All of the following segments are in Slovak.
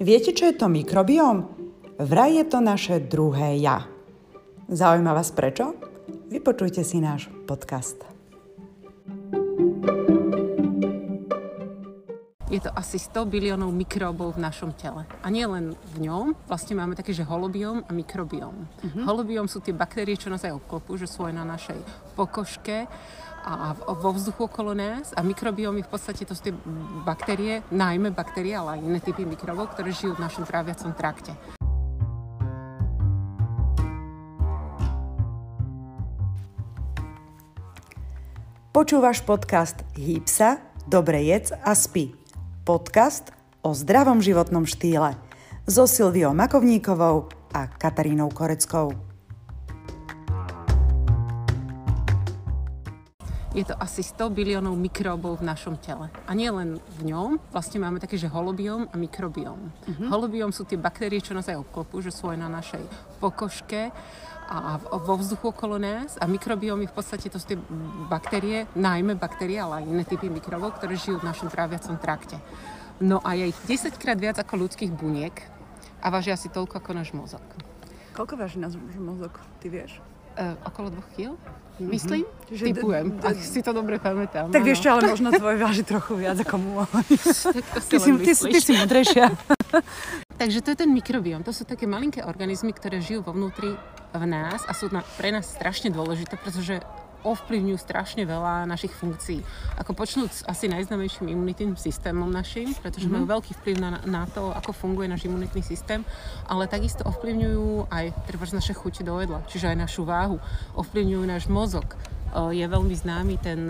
Viete, čo je to mikrobióm? Vraj je to naše druhé ja. Zaujíma vás prečo? Vypočujte si náš podcast. Je to asi 100 biliónov mikróbov v našom tele. A nie len v ňom, vlastne máme taký, že holobióm a mikrobióm. Uh-huh. Holobióm sú tie baktérie, čo nás aj obklopujú, že sú aj na našej pokožke a vo vzduchu okolo nás a mikrobiomy v podstate to sú tie baktérie, najmä baktérie, ale aj iné typy mikrobov, ktoré žijú v našom tráviacom trakte. Počúvaš podcast Hýb sa, dobre jedz a spí podcast o zdravom životnom štýle so Silviou Makovníkovou a Katarínou Koreckou. Je to asi 100 biliónov mikróbov v našom tele. A nie len v ňom, vlastne máme také, že holobióm a mikrobióm. Uh-huh. Holobióm sú tie baktérie, čo nás aj obklopujú, že sú aj na našej pokožke a vo vzduchu okolo nás a mikrobiomy v podstate to sú tie baktérie, najmä baktérie, ale aj iné typy mikrobov, ktoré žijú v našom tráviacom trakte. No a je ich 10 krát viac ako ľudských buniek a vážia asi toľko ako náš mozog. Koľko váži náš mozog, ty vieš? Uh, okolo 2 kg? Mhm. Myslím? Mm-hmm. Že Typujem, d- d- ak si to dobre pamätám. Tak vieš ale možno tvoj váži trochu viac ako môj. ty, si, ty, ty si mudrejšia. Takže to je ten mikrobióm. To sú také malinké organizmy, ktoré žijú vo vnútri v nás a sú na, pre nás strašne dôležité, pretože ovplyvňujú strašne veľa našich funkcií. Ako počnúť s asi najznamejším imunitným systémom našim, pretože mm-hmm. majú veľký vplyv na, na to, ako funguje náš imunitný systém, ale takisto ovplyvňujú aj treba naše chuti do jedla, čiže aj našu váhu, ovplyvňujú náš mozog. Je veľmi známy ten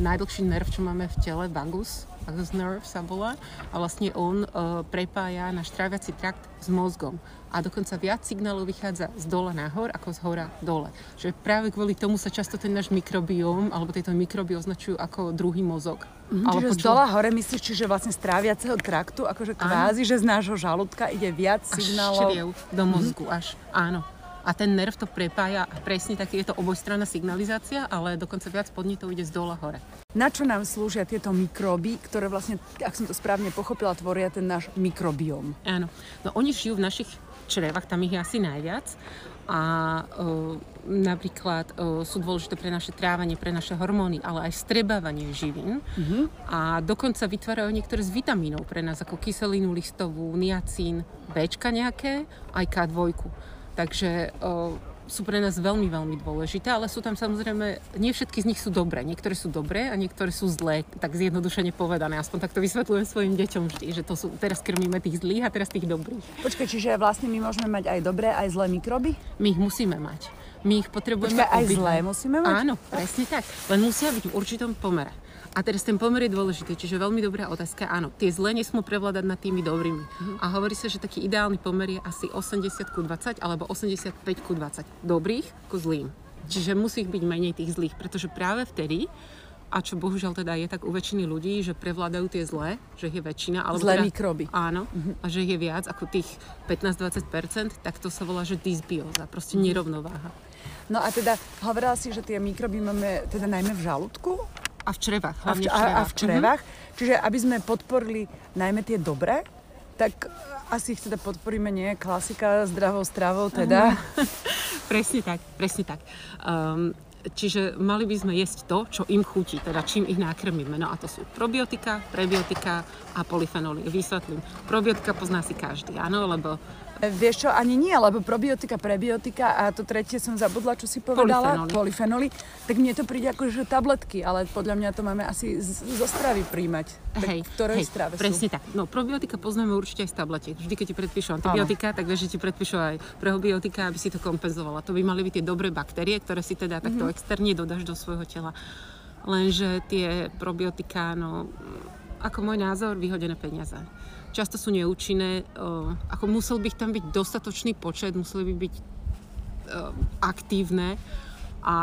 najdlhší nerv, čo máme v tele, vagus, vagus nerve sa volá, a vlastne on prepája náš tráviaci trakt s mozgom a dokonca viac signálov vychádza z dola nahor ako z hora dole. Že práve kvôli tomu sa často ten náš mikrobióm alebo tieto mikroby označujú ako druhý mozog. Mm, čiže počul... z dola hore myslíš, čiže vlastne z tráviaceho traktu, akože kvázi, áno. že z nášho žalúdka ide viac signálov. Až do mozgu, mm. až áno a ten nerv to prepája a presne taký je to obojstranná signalizácia, ale dokonca viac podnetov ide z dola hore. Na čo nám slúžia tieto mikróby, ktoré vlastne, ak som to správne pochopila, tvoria ten náš mikrobióm? Áno, no oni žijú v našich črevách, tam ich je asi najviac a uh, napríklad uh, sú dôležité pre naše trávanie, pre naše hormóny, ale aj strebávanie živín uh-huh. a dokonca vytvárajú niektoré z vitamínov pre nás, ako kyselinu listovú, niacín, Bčka nejaké, aj K2. Takže sú pre nás veľmi, veľmi dôležité, ale sú tam samozrejme, nie všetky z nich sú dobré. Niektoré sú dobré a niektoré sú zlé, tak zjednodušene povedané. Aspoň tak to vysvetľujem svojim deťom vždy, že to sú, teraz krmíme tých zlých a teraz tých dobrých. Počkaj, čiže vlastne my môžeme mať aj dobré, aj zlé mikroby? My ich musíme mať. My ich potrebujeme Počkaj, aj zlé musíme mať? Áno, presne tak. Len musia byť v určitom pomere. A teraz ten pomer je dôležitý, čiže veľmi dobrá otázka. Áno, tie zlé nesmú prevládať nad tými dobrými. Mm-hmm. A hovorí sa, že taký ideálny pomer je asi 80 ku 20 alebo 85 ku 20. Dobrých ku zlým. Čiže musí byť menej tých zlých, pretože práve vtedy a čo bohužiaľ teda je tak u väčšiny ľudí, že prevládajú tie zlé, že ich je väčšina. Alebo zlé teda, mikroby. Áno, mm-hmm. a že ich je viac ako tých 15-20%, tak to sa volá, že dysbióza, proste mm-hmm. nerovnováha. No a teda hovorila si, že tie mikroby máme teda najmä v žalúdku? A v črevách. A v, črevách. A, a v črevách. Mm-hmm. Čiže aby sme podporili najmä tie dobré, tak asi ich teda podporíme, nie? Klasika zdravou stravou teda. presne tak, presne tak. Um, Čiže mali by sme jesť to, čo im chutí, teda čím ich nakrmíme. No a to sú probiotika, prebiotika a polyfenoly. Vysvetlím. Probiotika pozná si každý, áno, lebo Vieš čo, ani nie, lebo probiotika, prebiotika a to tretie som zabudla, čo si povedala, polyfenoly tak mne to príde ako že tabletky, ale podľa mňa to máme asi zo stravy príjmať. Hej, v ktorej hej, strave presne sú? tak. No probiotika poznáme určite aj z tabletiek. Vždy, keď ti predpíšu antibiotika, ano. tak vieš, že ti predpíšu aj probiotika, aby si to kompenzovala. To by mali byť tie dobré baktérie, ktoré si teda takto mm-hmm. externe dodáš do svojho tela. Lenže tie probiotika, no, ako môj názor, vyhodené peniaze často sú neúčinné. Ako musel by tam byť dostatočný počet, museli by byť aktívne a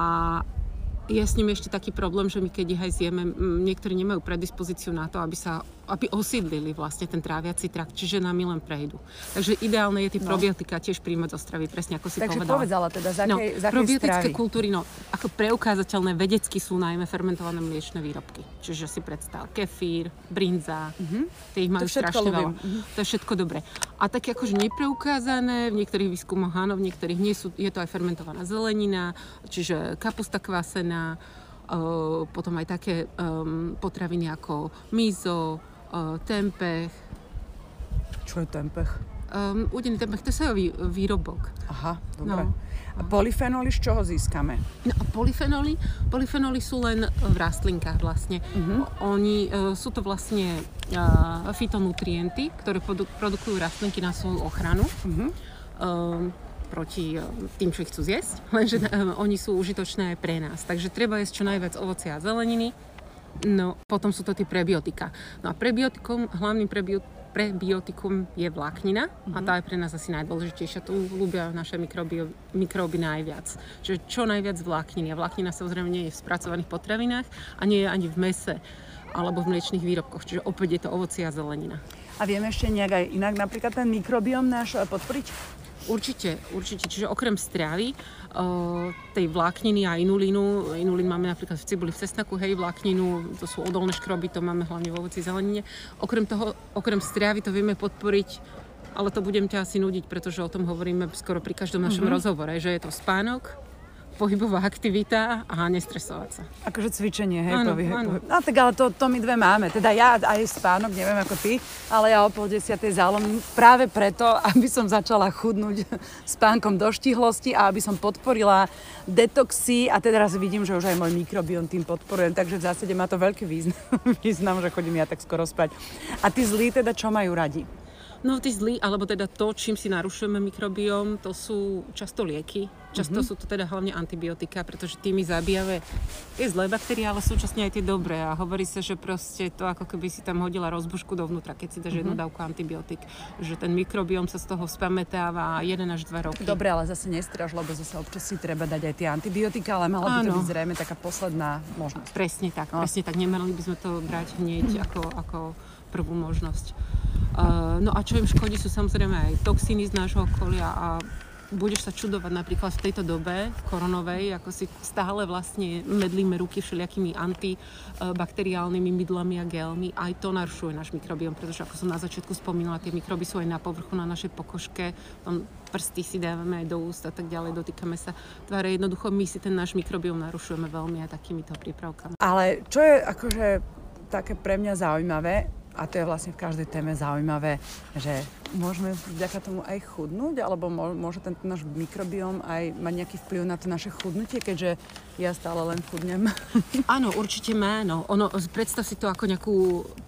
je s nimi ešte taký problém, že my keď ich aj zjeme, niektorí nemajú predispozíciu na to, aby sa aby osídlili vlastne ten tráviaci trakt, čiže nami len prejdú. Takže ideálne je tie no. probiotika tiež príjmať zo stravy, presne ako si Takže povedala. povedala teda, z no, akej, z akej probiotické stravy? kultúry, no, ako preukázateľné vedecky sú najmä fermentované mliečne výrobky. Čiže si predstav kefír, brinza, uh-huh. tie ich majú strašne veľa. Mhm. To je všetko dobré. A také akože nepreukázané, v niektorých výskumoch áno, v niektorých nie sú, je to aj fermentovaná zelenina, čiže kapusta kvasená, uh, potom aj také um, potraviny ako miso, uh, tempeh, Čo je tempeh? um, udený tempeh, to je sojový výrobok. Aha, dobre. No. A polyfenoly z čoho získame? No polyfenoly? Polyfenoly sú len v rastlinkách vlastne. Uh-huh. Oni, e, sú to vlastne e, fitonutrienty, ktoré produ- produkujú rastlinky na svoju ochranu. Mhm. e, proti e, tým, čo ich chcú zjesť, lenže oni sú užitočné aj pre nás. Takže treba jesť čo najviac ovocia a zeleniny. No, potom sú to tie prebiotika. No a prebiotikum, hlavným prebio- prebiotikum je vláknina a tá je pre nás asi najdôležitejšia. Tu ľúbia naše mikrobio- mikróby najviac. Čiže čo najviac vlákniny. A vláknina samozrejme nie je v spracovaných potravinách a nie je ani v mese alebo v mliečných výrobkoch. Čiže opäť je to ovocie a zelenina. A vieme ešte nejak aj inak napríklad ten mikrobióm náš eh, podporiť? Určite, určite. Čiže okrem stravy, o, tej vlákniny a inulínu, inulín máme napríklad v cibuli, v cesnaku, hej, vlákninu, to sú odolné škroby, to máme hlavne v ovoci zelenine. Okrem toho, okrem stravy to vieme podporiť ale to budem ťa asi nudiť, pretože o tom hovoríme skoro pri každom našom Mhm. rozhovore, že je to spánok, pohybová aktivita a nestresovať sa. Akože cvičenie, hej, Áno, povyh- áno. No tak ale to, to my dve máme. Teda ja aj spánok, neviem ako ty, ale ja o pol desiatej zálomím práve preto, aby som začala chudnúť spánkom do štihlosti a aby som podporila detoxy a teraz vidím, že už aj môj mikrobiom tým podporujem, takže v zásade má to veľký význam, význam že chodím ja tak skoro spať. A tí zlí teda čo majú radi? No tí zlí, alebo teda to, čím si narušujeme mikrobióm, to sú často lieky. Často mm-hmm. sú to teda hlavne antibiotika, pretože tými zabíjame tie zlé baktérie, ale súčasne aj tie dobré. A hovorí sa, že proste to ako keby si tam hodila rozbušku dovnútra, keď si dáš mm-hmm. jednu dávku antibiotik. Že ten mikrobióm sa z toho spamätáva 1 až 2 roky. Dobre, ale zase nestraž, lebo zase občas si treba dať aj tie antibiotika, ale mala by to byť zrejme taká posledná možnosť. Presne tak, No. presne tak. Nemali by sme to brať hneď ako, ako prvú možnosť. Uh, no a čo im škodí sú samozrejme aj toxíny z nášho okolia a budeš sa čudovať napríklad v tejto dobe koronovej, ako si stále vlastne medlíme ruky všelijakými antibakteriálnymi mydlami a gelmi. Aj to narušuje náš mikrobióm, pretože ako som na začiatku spomínala, tie mikroby sú aj na povrchu, na našej pokožke, tam prsty si dávame aj do úst a tak ďalej, dotýkame sa tváre. Jednoducho my si ten náš mikrobióm narušujeme veľmi aj takýmito prípravkami. Ale čo je akože také pre mňa zaujímavé, a to je vlastne v každej téme zaujímavé, že môžeme vďaka tomu aj chudnúť, alebo mô- môže ten náš mikrobióm aj mať nejaký vplyv na to naše chudnutie, keďže ja stále len chudnem. Áno, určite má. No. Ono, predstav si to ako nejakú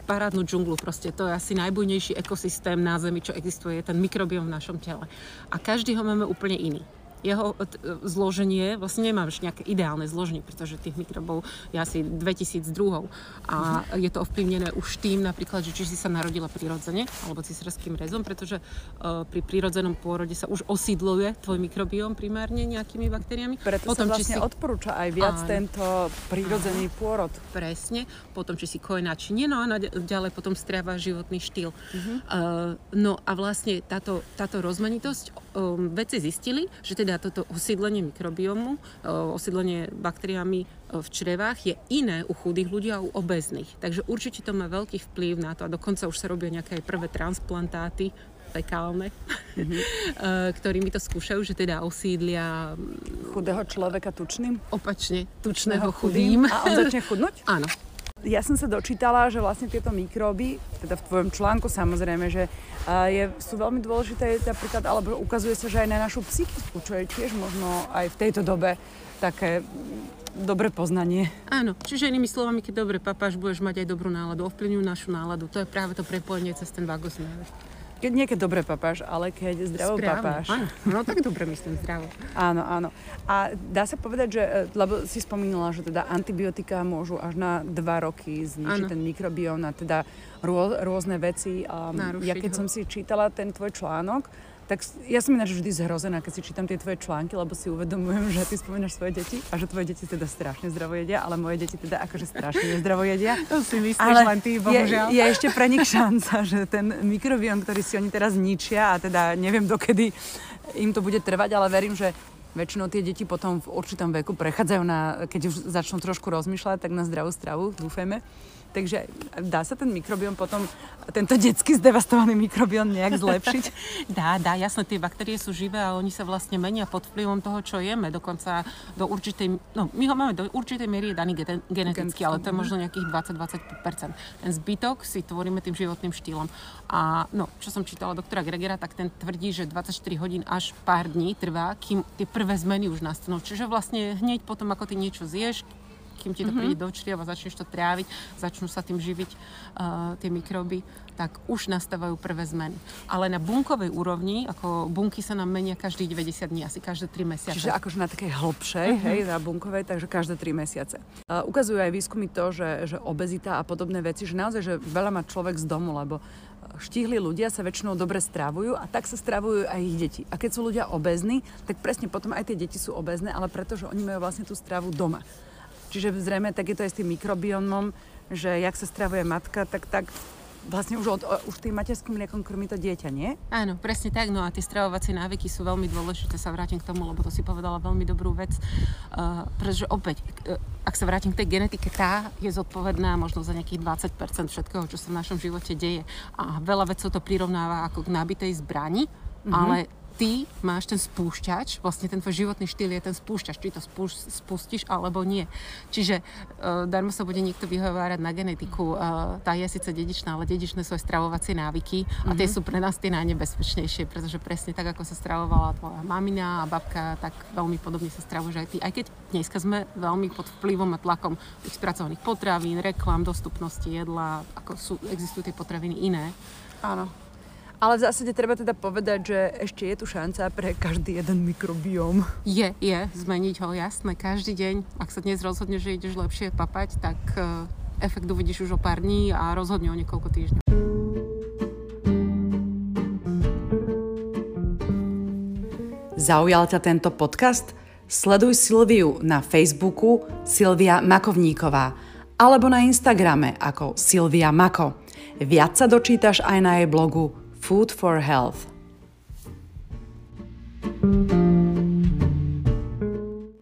parádnu džunglu. Proste to je asi najbujnejší ekosystém na Zemi, čo existuje, je ten mikrobióm v našom tele. A každý ho máme úplne iný. Jeho t- zloženie, vlastne nemám ešte nejaké ideálne zloženie, pretože tých mikrobov je asi 2000 druhov. A je to ovplyvnené už tým napríklad, že či si sa narodila prirodzene, alebo cisárským rezom, pretože uh, pri prirodzenom pôrode sa už osídluje tvoj mikrobióm primárne nejakými baktériami. Preto Potom, sa vlastne si- odporúča aj viac Áno. tento prírodzený pôrod. Presne, potom či si kojená, či nie, no a ďalej potom stráva životný štýl. Uh-huh. Uh, no a vlastne táto, táto rozmanitosť, um, vedci zistili, že teda toto osídlenie mikrobiomu, uh, osídlenie baktériami uh, v črevách je iné u chudých ľudí a u obezných. Takže určite to má veľký vplyv na to a dokonca už sa robia nejaké aj prvé transplantáty fekálne, uh, ktorými to skúšajú, že teda osídlia mm, Chudého človeka tučným. opačne tučného chudým. A on začne chudnúť? Áno, Ja som sa dočítala, že vlastne tieto mikróby, teda v tvojom článku samozrejme, že je, sú veľmi dôležité napríklad, alebo ukazuje sa, že aj na našu psychiku, čo je tiež možno aj v tejto dobe také dobré poznanie. Áno, čiže inými slovami, keď dobre papáš, budeš mať aj dobrú náladu, ovplyvňujú našu náladu. To je práve to prepojenie cez ten vagus nerve. Keď nie keď dobre papáš, ale keď zdravo papáš. Áno, no tak dobre myslím, zdravo. Áno, áno. A dá sa povedať, že, e, lebo si spomínala, že teda antibiotika môžu až na dva roky zničiť Áno. ten mikrobióm a teda rô, rôzne veci. A ja keď ho. som si čítala ten tvoj článok, Tak ja som ináč vždy zhrozená, keď si čítam tie tvoje články, lebo si uvedomujem, že ty spomínaš svoje deti a že tvoje deti teda strašne zdravo jedia, ale moje deti teda akože strašne nezdravo jedia. To si myslíš ale len ty, bohužiaľ. Je, je ešte pre nich šanca, že ten mikrobiom, ktorý si oni teraz ničia a teda neviem dokedy im to bude trvať, ale verím, že väčšinou tie deti potom v určitom veku prechádzajú na, keď už začnú trošku rozmýšľať, tak na zdravú stravu, dúfajme. Takže dá sa ten mikrobiom potom, tento detský zdevastovaný mikrobiom nejak zlepšiť? dá, dá, jasne, tie baktérie sú živé a oni sa vlastne menia pod vplyvom toho, čo jeme. Dokonca do určitej, no my ho máme do určitej miery daný geneticky, ale to je možno nejakých 20-25%. Ten zbytok si tvoríme tým životným štýlom. A no, čo som čítala doktora Gregera, tak ten tvrdí, že 24 hodín až pár dní trvá, kým tie prvé zmeny už nastanú. Čiže vlastne hneď potom, ako ty niečo zješ, kým ti to mm-hmm. príde do črieva, začneš to tráviť, začnú sa tým živiť uh, tie mikroby, tak už nastávajú prvé zmeny. Ale na bunkovej úrovni, ako bunky sa nám menia každých 90 dní, asi každé 3 mesiace. Čiže akože na takej hlbšej, mm-hmm. hej, na bunkovej, takže každé 3 mesiace. Uh, ukazujú aj výskumy to, že, že obezita a podobné veci, že naozaj, že veľa má človek z domu, lebo štíhli ľudia sa väčšinou dobre stravujú a tak sa stravujú aj ich deti. A keď sú ľudia obezní, tak presne potom aj tie deti sú obezné, ale pretože oni majú vlastne tú stravu doma. Čiže zrejme tak je to aj s tým mikrobiomom, že jak sa stravuje matka, tak tak vlastne už, od, už tým materským mliekom krmí to dieťa, nie? Áno, presne tak. No a tie stravovacie návyky sú veľmi dôležité. Sa vrátim k tomu, lebo to si povedala veľmi dobrú vec. Uh, pretože opäť, uh, ak sa vrátim k tej genetike, tá je zodpovedná možno za nejakých 20% všetkého, čo sa v našom živote deje. A veľa vecov to prirovnáva ako k nabitej zbrani, mm-hmm. ale ty máš ten spúšťač, vlastne ten tvoj životný štýl je ten spúšťač, či to spustíš alebo nie. Čiže uh, darmo sa bude niekto vyhovárať na genetiku, uh, tá je síce dedičná, ale dedičné sú aj stravovacie návyky a tie mm-hmm. sú pre nás tie najnebezpečnejšie, pretože presne tak, ako sa stravovala tvoja mamina a babka, tak veľmi podobne sa stravuješ aj ty. Aj keď dneska sme veľmi pod vplyvom a tlakom tých spracovaných potravín, reklám, dostupnosti jedla, ako sú, existujú tie potraviny iné. Áno. Ale v zásade treba teda povedať, že ešte je tu šanca pre každý jeden mikrobióm. Je, je, zmeniť ho, jasné, každý deň. Ak sa dnes rozhodne, že ideš lepšie papať, tak uh, efekt uvidíš už o pár dní a rozhodne o niekoľko týždňov. Zaujal ťa tento podcast? Sleduj Silviu na Facebooku Silvia Makovníková alebo na Instagrame ako Silvia Mako. Viac sa dočítaš aj na jej blogu Food for Health.